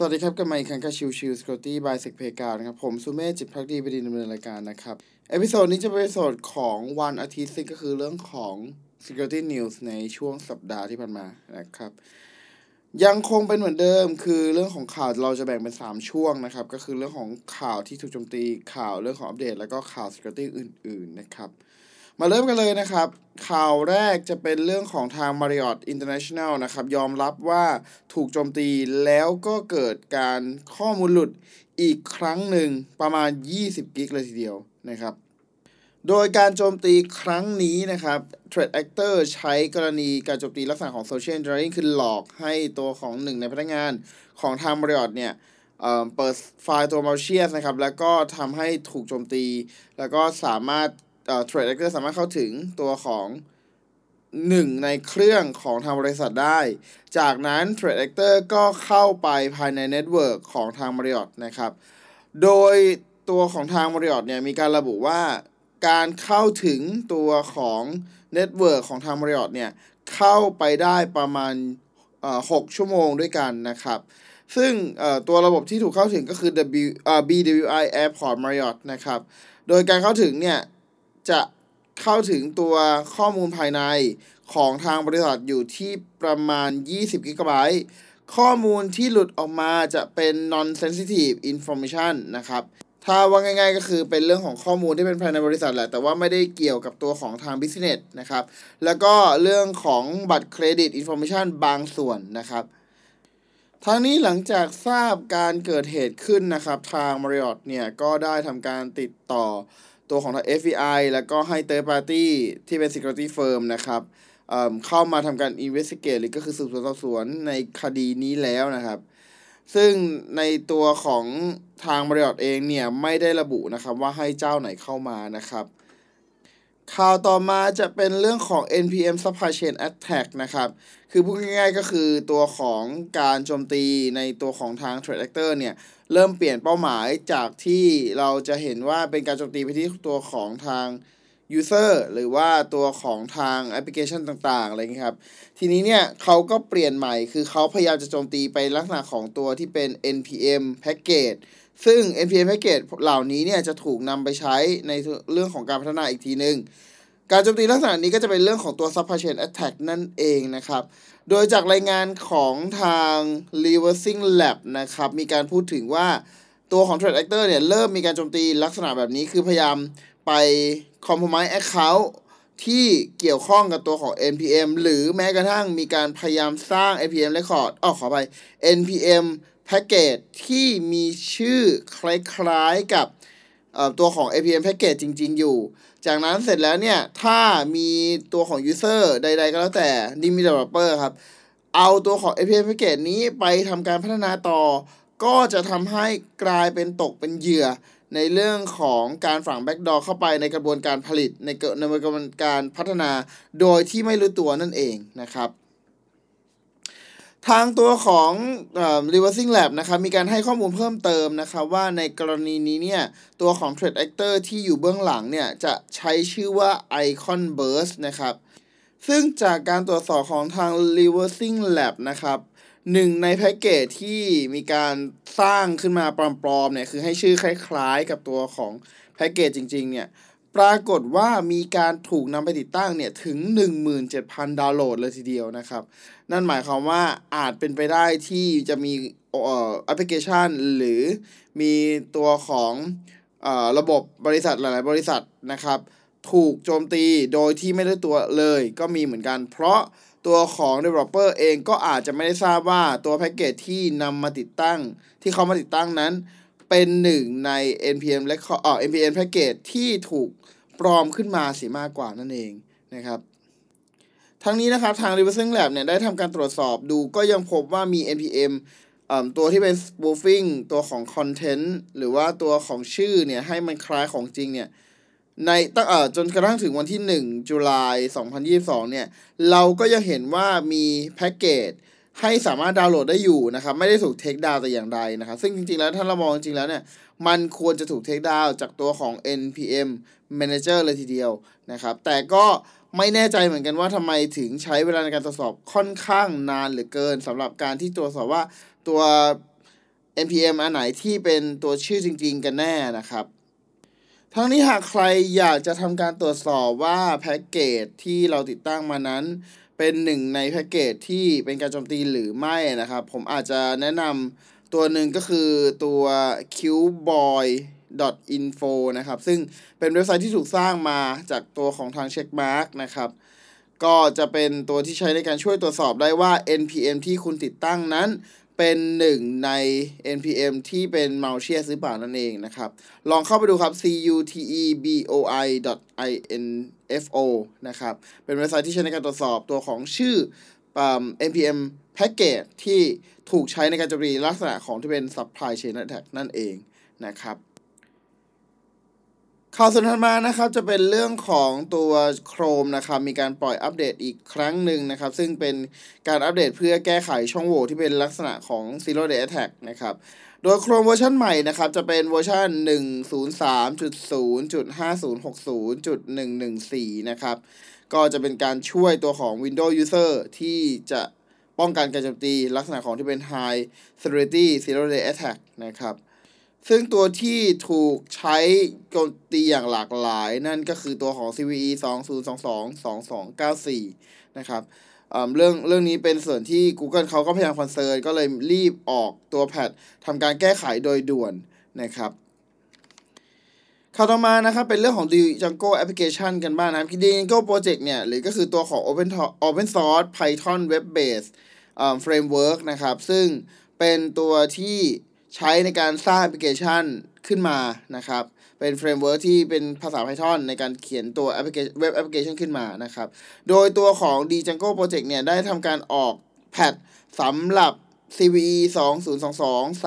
สวัสดีครับ กลับมาอีกครั้งกับ Chill Chill Security by SEC Playground นะครับ ผมสุเมธจิตภักดีบดินทร์ดำเนินรายการนะครับ episode นี้จะเป็น episode ของวันอาทิตย์ซึ่งก็คือเรื่องของ Security News ในช่วงสัปดาห์ที่ผ่านมานะครับ ยังคงเป็นเหมือนเดิมคือเรื่องของข่าวเราจะแบ่งเป็น 3 ช่วงนะครับ ก็คือเรื่องของข่าวที่ถูกโจมตีข่าวเรื่องของอัปเดต แล้วก็ข่าว Security อื่น ๆ นะครับ มาเริ่มกันเลยนะครับ ข่าวแรกจะเป็นเรื่องของทาง Marriott International นะครับ ยอมรับว่าถูกโจมตีแล้วก็เกิดการข้อมูลหลุดอีกครั้งหนึ่งประมาณ 20 กิกเลยทีเดียวนะครับ โดยการโจมตีครั้งนี้นะครับ Threat Actor ใช้กรณีการโจมตีลักษณะของ Social Engineering คือหลอกให้ตัวของหนึ่งในพนักงานของทาง Marriott เนี่ยเอ่อเปิดไฟล์ตัว malicious นะครับ แล้วก็ทำให้ถูกโจมตี แล้วก็สามารถ เอ่อ Threat Actor สามารถเข้าถึงตัวของหนึ่งในเครื่องของทางบริษัทได้ จากนั้น Threat Actor ก็เข้าไปภายใน network ของทาง Marriott นะครับ โดยตัวของทาง Marriott เนี่ยมีการระบุว่าการเข้าถึงตัวของ network ของทาง Marriott เนี่ยเข้าไปได้ประมาณเอ่อ6ชั่วโมงด้วยกันนะครับ ซึ่งตัวระบบที่ถูกเข้าถึงก็คือ W BWI Airport Marriott นะครับ โดยการเข้าถึงเนี่ย จะเข้าถึงตัวข้อมูลภายในของทางบริษัทอยู่ที่ประมาณ 20กิกะไบต์ข้อมูลที่หลุดออกมาจะเป็น non sensitive information นะครับ ถ้าว่าง่ายๆก็คือเป็นเรื่องของข้อมูลที่เป็นภายในบริษัทแหละ แต่ว่าไม่ได้เกี่ยวกับตัวของทาง business นะครับ แล้วก็เรื่องของบัตรเครดิต information บางส่วนนะครับทั้งนี้หลังจากทราบการเกิดเหตุขึ้นนะครับ ทาง Marriott เนี่ยก็ได้ทำการติดต่อ ตัวของทาง FBI แล้วก็ให้ third party ที่เป็น security firm นะครับเเข้ามาทำการ investigate หรือก็คือสืบสวนสอบสวนในคดีนี้แล้วนะครับ ซึ่งในตัวของทาง Marriott เองเนี่ย ไม่ได้ระบุนะครับว่าให้เจ้าไหนเข้ามานะครับ ข่าวต่อมาจะเป็นเรื่องของ NPM Supply Chain Attack นะครับ คือพูดง่ายๆก็คือตัวของการโจมตีในตัวของทาง Threat Actor เนี่ย เริ่มเปลี่ยนเป้าหมายจากที่เราจะเห็นว่าเป็นการโจมตีไปที่ตัวของทาง User หรือว่าตัวของทางแอปพลิเคชันต่างๆอะไรอย่างนี้ยครับ ทีนี้เนี่ยเขาก็เปลี่ยนใหม่คือเขาพยายามจะโจมตีไปลักษณะของตัวที่เป็น NPM Package ซึ่ง NPM Package เหล่านี้เนี่ยจะถูกนำไปใช้ในเรื่องของการพัฒนาอีกทีหนึ่ง การโจมตีลักษณะนี้ก็จะเป็นเรื่องของตัว supply chain attack นั่นเองนะครับ โดยจากรายงานของทาง reversing lab นะครับ มีการพูดถึงว่าตัวของ threat actor เนี่ย เริ่มมีการโจมตีลักษณะแบบนี้คือพยายามไป compromise account ที่เกี่ยวข้องกับตัวของ NPM หรือแม้กระทั่งมีการพยายามสร้าง NPM record อ๋อขอไป NPM package ที่มีชื่อคล้ายๆกับ ตัวของ NPM package จริง ๆ อยู่ จากนั้นเสร็จแล้วเนี่ย ถ้ามีตัวของ user ใด ๆ ก็แล้วแต่นี่มี developer ครับ เอาตัวของ NPM package นี้ไปทำการพัฒนาต่อ ก็จะทำให้กลายเป็นตกเป็นเหยื่อ ในเรื่องของการฝังแบ็กดอเข้าไปในกระบวนการผลิตในในกระบวนการพัฒนา โดยที่ไม่รู้ตัวนั่นเองนะครับ ทางตัวของเอ่อ reversing lab นะครับมีการให้ข้อมูลเพิ่มเติมนะครับว่าในกรณีนี้เนี่ย ตัวของ threat actor ที่อยู่เบื้องหลังเนี่ย จะใช้ชื่อว่า icon burst นะครับ ซึ่งจากการตรวจสอบของทาง reversing lab นะครับหนึ่งในแพ็กเกจที่มีการสร้างขึ้นมาปลอมๆเนี่ย คือให้ชื่อคล้ายๆกับตัวของแพ็กเกจจริงๆเนี่ย ปรากฏว่ามีการถูกนำไปติดตั้งเนี่ยถึง 17,000 ดาวน์โหลดเลยทีเดียวนะครับ นั่นหมายความว่าอาจเป็นไปได้ที่จะมีแอปพลิเคชัน หรือมีตัวของอระบบบริษัทหลาย ๆ บริษัทนะครับ ถูกโจมตีโดยที่ไม่ได้ตัวเลยก็มีเหมือนกัน เพราะตัวของ developer เองก็อาจจะไม่ได้ทราบว่าตัวแพ็กเกจที่นำมาติดตั้ง ที่เขามาติดตั้งนั้น เป็นหนึ่งใน npm record อ่อ npm package ที่ถูกปลอมขึ้นมาเสียมากกว่านั่นเองนะครับทั้งนี้นะครับทาง reversing lab เนี่ยได้ทำการตรวจสอบดูก็ยังพบว่ามี npm ตัวที่เป็น spoofing ตัวของ content หรือว่าตัวของชื่อเนี่ยให้มันคล้ายของจริงเนี่ยในตั้งเอ่อจนกระทั่งถึงวันที่ 1 จุลาย 2022 เนี่ย เราก็ยังเห็นว่ามีแพ็กเกจ ให้สามารถดาวน์โหลดได้อยู่นะครับ ไม่ได้ถูกเทคดาวแต่อย่างใดนะครับ ซึ่งจริงๆแล้วถ้าเรามองจริงๆแล้วเนี่ย มันควรจะถูกเทคดาวจากตัวของ npm manager เลยทีเดียวนะครับ แต่ก็ไม่แน่ใจเหมือนกันว่าทำไมถึงใช้เวลาในการตรวจสอบค่อนข้างนานเหลือเกินสำหรับการที่ตรวจสอบว่าตัว npm อันไหนที่เป็นตัวชื่อจริง ๆ กันแน่นะครับทั้งนี้หากใครอยากจะทำการตรวจสอบว่าแพ็กเกจที่เราติดตั้งมานั้น เป็นหนึ่งในแพ็กเกจที่เป็นการโจมตีหรือไม่นะครับ ผมอาจจะแนะนำตัวหนึ่งก็คือตัว qboy info นะครับ ซึ่งเป็นเว็บไซต์ที่ถูกสร้างมาจากตัวของทาง Checkmark นะครับก็จะเป็นตัวที่ใช้ในการช่วยตรวจสอบได้ว่า npm ที่คุณติดตั้งนั้น เป็นหนึ่งใน npm ที่เป็นเมาเชียร์ซื้อเปล่านั่นเองนะครับ ลองเข้าไปดูครับ cuteboi info นะครับ เป็นเว็บไซต์ที่ใช้ในการตรวจสอบตัวของชื่อ npm package ที่ถูกใช้ในการจมตีลักษณะของที่เป็น supply chain attack นั่นเองนะครับ ข่าวส่วนถัดมานะครับจะเป็นเรื่องของตัว Chrome นะครับมีการปล่อยอัปเดตอีกครั้งหนึ่งนะครับ ซึ่งเป็นการอัปเดตเพื่อแก้ไขช่องโหว่ที่เป็นลักษณะของ Zero Day Attack นะครับ โดย Chrome เวอร์ชันใหม่นะครับจะเป็นเวอร์ชัน103.0.50.114 นะครับ ก็จะเป็นการช่วยตัวของ Windows User ที่จะป้องกันการโจมตีลักษณะของที่เป็น High Severity Zero Day Attack นะครับ ซึ่งตัวที่ถูกใช้โจมตีอย่างหลากหลายนั่นก็คือตัวของ CVE 2022-2294 นะครับเรื่องเรื่องนี้เป็นส่วนที่ Google เขาก็พยายามคอนเซิร์นก็เลยรีบออกตัวแพททำการแก้ไขโดยด่วนนะครับข่าวต่อมานะครับเป็นเรื่องของ Django Application กันบ้างนะครับ Django Project เนี่ย หรือก็คือตัวของ Open Open Source Python Web Based Framework นะครับ ซึ่งเป็นตัวที่ ใช้ในการสร้างแอปพลิเคชันขึ้นมานะครับ เป็น framework ที่เป็นภาษา Python ในการเขียนตัวแอปพลิเคชันเว็บแอปพลิเคชันขึ้นมานะครับ โดยตัวของ Django Project เนี่ย ได้ทำการออก patch สำหรับ CVE 2022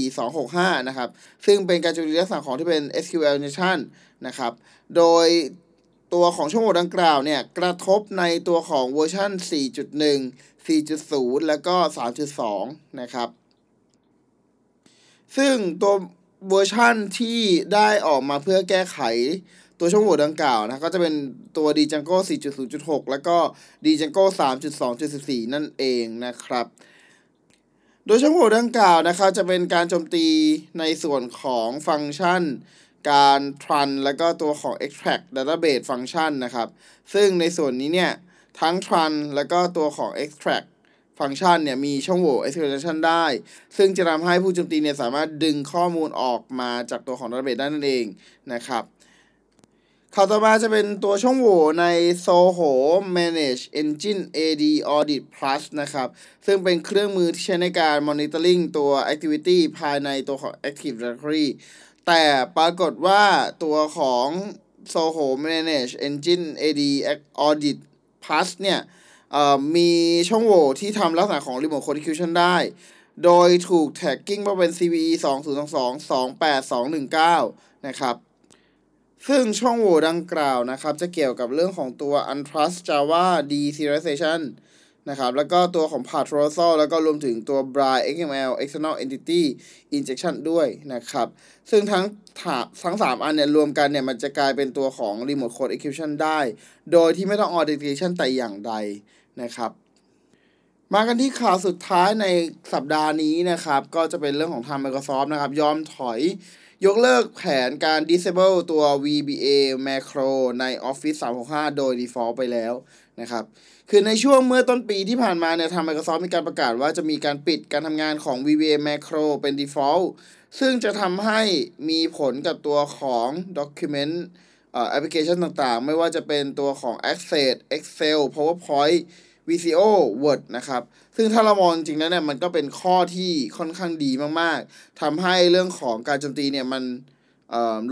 34265 นะครับ ซึ่งเป็นการจุดลักษณะของที่เป็น SQL injection นะครับ โดยตัวของช่องโหว่ดังกล่าวเนี่ย กระทบในตัวของเวอร์ชัน4.1 4.0 แล้วก็ 3.2 นะครับ ซึ่งตัวเวอร์ชั่นที่ได้ออกมาเพื่อแก้ไขตัวช่องโหว่ดังกล่าวนะก็จะเป็นตัว Django 4.0.6 แล้วก็ Django 3.2.14 นั่นเองนะครับ โดยช่องโหว่ดังกล่าวนะครับจะเป็นการโจมตีในส่วนของฟังก์ชัน การ run แล้วก็ตัวของ extract database function นะครับ ซึ่งในส่วนนี้เนี่ย ทั้ง run แล้วก็ตัวของ extract ฟังก์ชันเนี่ยมีช่องโหว่ exploitation ได้ ซึ่งจะทำให้ผู้โจมตีเนี่ยสามารถดึงข้อมูลออกมาจากตัวของ database ได้นั่นเองนะครับข่าวต่อมาจะเป็นตัวช่องโหว่ใน Soho Manage Engine AD Audit Plus นะครับ ซึ่งเป็นเครื่องมือที่ใช้ในการ monitoring ตัว activity ภายในตัวของ Active Directory แต่ปรากฏว่าตัวของ Soho Manage Engine AD Audit Plus เนี่ย มีช่องโหว่ที่ทำลักษณะของ Remote Code Execution ได้ โดยถูก tagging มาเป็น CVE 2022 28219 นะครับ ซึ่งช่องโหว่ดังกล่าวนะครับ จะเกี่ยวกับเรื่องของตัว Untrust Java Deserialization นะครับ แล้วก็ตัวของ Path r o s o l แล้วก็รวมถึงตัว Bri XML External Entity Injection ด้วยนะครับ ซึ่งทั้งทั้ง 3 อันเนี่ย รวมกันเนี่ย มันจะกลายเป็นตัวของ Remote Code Execution ได้ โดยที่ไม่ต้อง Authentication แต่อย่างใด นะครับ มากันที่ข่าวสุดท้ายในสัปดาห์นี้นะครับ ก็จะเป็นเรื่องของทาง Microsoft นะครับ ยอมถอยยกเลิกแผนการ disable ตัว VBA macro ใน Office 365 โดย default ไปแล้วนะครับ คือในช่วงเมื่อต้นปีที่ผ่านมาเนี่ยทาง Microsoft มีการประกาศว่าจะมีการปิดการทำงานของ VBA macro เป็น default ซึ่งจะทำให้มีผลกับตัวของ document แอปพลิเคชันต่างๆ ไม่ว่าจะเป็นตัวของ Access Excel PowerPoint VCO Word นะครับ ซึ่งถ้าเรามองจริงแล้วเนี่ย มันก็เป็นข้อที่ค่อนข้างดีมากๆ ทำให้เรื่องของการโจมตีเนี่ยมัน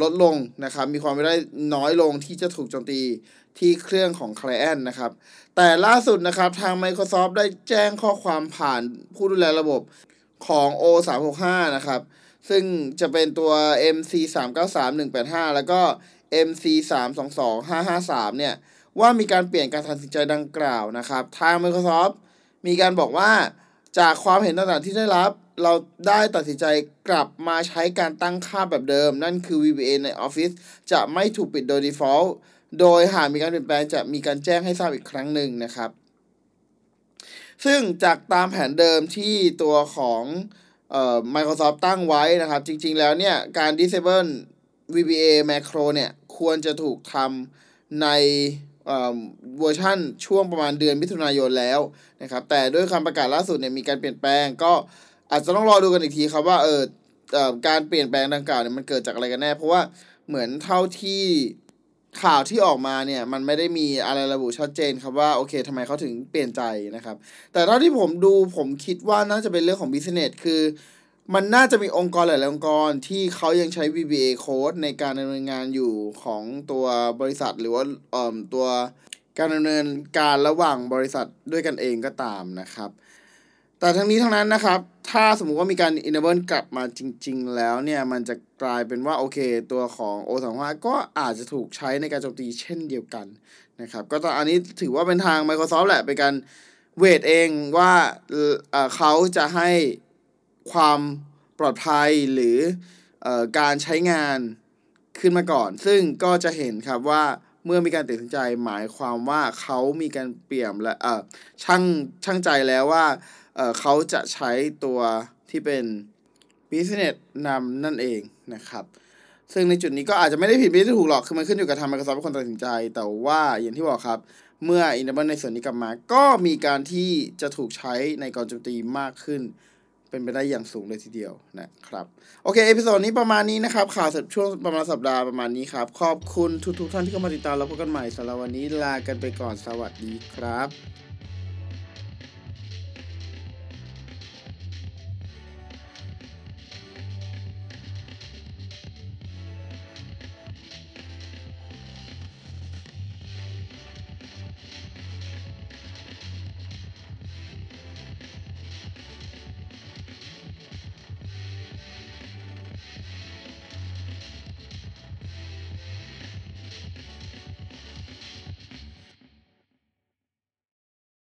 ลดลงนะครับ มีความไม่ได้น้อยลงที่จะถูกโจมตีที่เครื่องของ Client นะครับ แต่ล่าสุดนะครับ ทาง Microsoft ได้แจ้งข้อความผ่านผู้ดูแลระบบของ O365 นะครับ ซึ่งจะเป็นตัว MC 3 9 3 1 8 5 แล้วก็ MC 3 2 2 5 5 3เนี่ยว่ามีการเปลี่ยนการตัดสินใจดังกล่าวนะครับ ทาง Microsoft มีการบอกว่าจากความเห็นต่างๆที่ได้รับ เราได้ตัดสินใจกลับมาใช้การตั้งค่าแบบเดิม นั่นคือ VBA ใน Office จะไม่ถูกปิดโดย default โดยหากมีการเปลี่ยนแปลงจะมีการแจ้งให้ทราบอีกครั้งหนึ่งนะครับ ซึ่งจากตามแผนเดิมที่ตัวของเอ่อ Microsoft ตั้งไว้นะครับ จริงๆแล้วเนี่ย การ disable VBA macro เนี่ย ควรจะถูกทำในเอ่อเวอร์ชันช่วงประมาณเดือนมิถุนายนแล้วนะครับแต่ด้วยคำประกาศล่าสุดเนี่ยมีการเปลี่ยนแปลงก็อาจจะต้องรอดูกันอีกทีครับว่าเอ่อการเปลี่ยนแปลงดังกล่าวเนี่ยมันเกิดจากอะไรกันแน่ เพราะว่าเหมือนเท่าที่ข่าวที่ออกมาเนี่ยมันไม่ได้มีอะไรระบุชัดเจนครับว่าโอเคทำไมเขาถึงเปลี่ยนใจนะครับ แต่เท่าที่ผมดูผมคิดว่าน่าจะเป็นเรื่องของ business คือ มันน่าจะมีองค์กรหลาย ๆ องค์กรที่เขายังใช้ VBA code ในการดำเนินงานอยู่ของตัวบริษัท หรือว่าเอ่อตัวการดำเนินการระหว่างบริษัทด้วยกันเองก็ตามนะครับ แต่ทั้งนี้ทั้งนั้นนะครับ ถ้าสมมุติว่ามีการ enable กลับมาจริง ๆ แล้วเนี่ย มันจะกลายเป็นว่า โอเค ตัวของ O35 ก็อาจจะถูกใช้ในการโจมตีเช่นเดียวกันนะครับ ก็ตอนอันนี้ถือว่าเป็นทาง Microsoft แหละเป็นการเวทเองว่าเขาจะให้ ความปลอดภัยหรืออการใช้งานขึ้นมาก่อน ซึ่งก็จะเห็นครับว่าเมื่อมีการตัดสินใจหมายความว่าเขามีการเปลี่ยนและช่างช่างใจแล้วว่าเเขาจะใช้ตัวที่เป็น business นำนั่นเองนะครับซึ่งในจุดนี้ก็อาจจะไม่ได้ผิดไม่ได้ถูกหรอก คือมันขึ้นอยู่กับทาง Microsoft เป็นคนตัดสินใจ แต่ว่าอย่างที่บอกครับ เมื่อ enable ในส่วนนี้กลับมา ก็มีการที่จะถูกใช้ในกรโจมตีมากขึ้น เป็นไปได้อย่างสูงเลยทีเดียวนะครับ โอเค episode นี้ประมาณนี้นะครับ ข่าวเสร็จช่วงประมาณสัปดาห์ประมาณนี้ครับ ขอบคุณทุกๆท่านที่เข้ามาติดตามแล้วพบกันใหม่สำหรับวันนี้ลากันไปก่อนสวัสดีครับ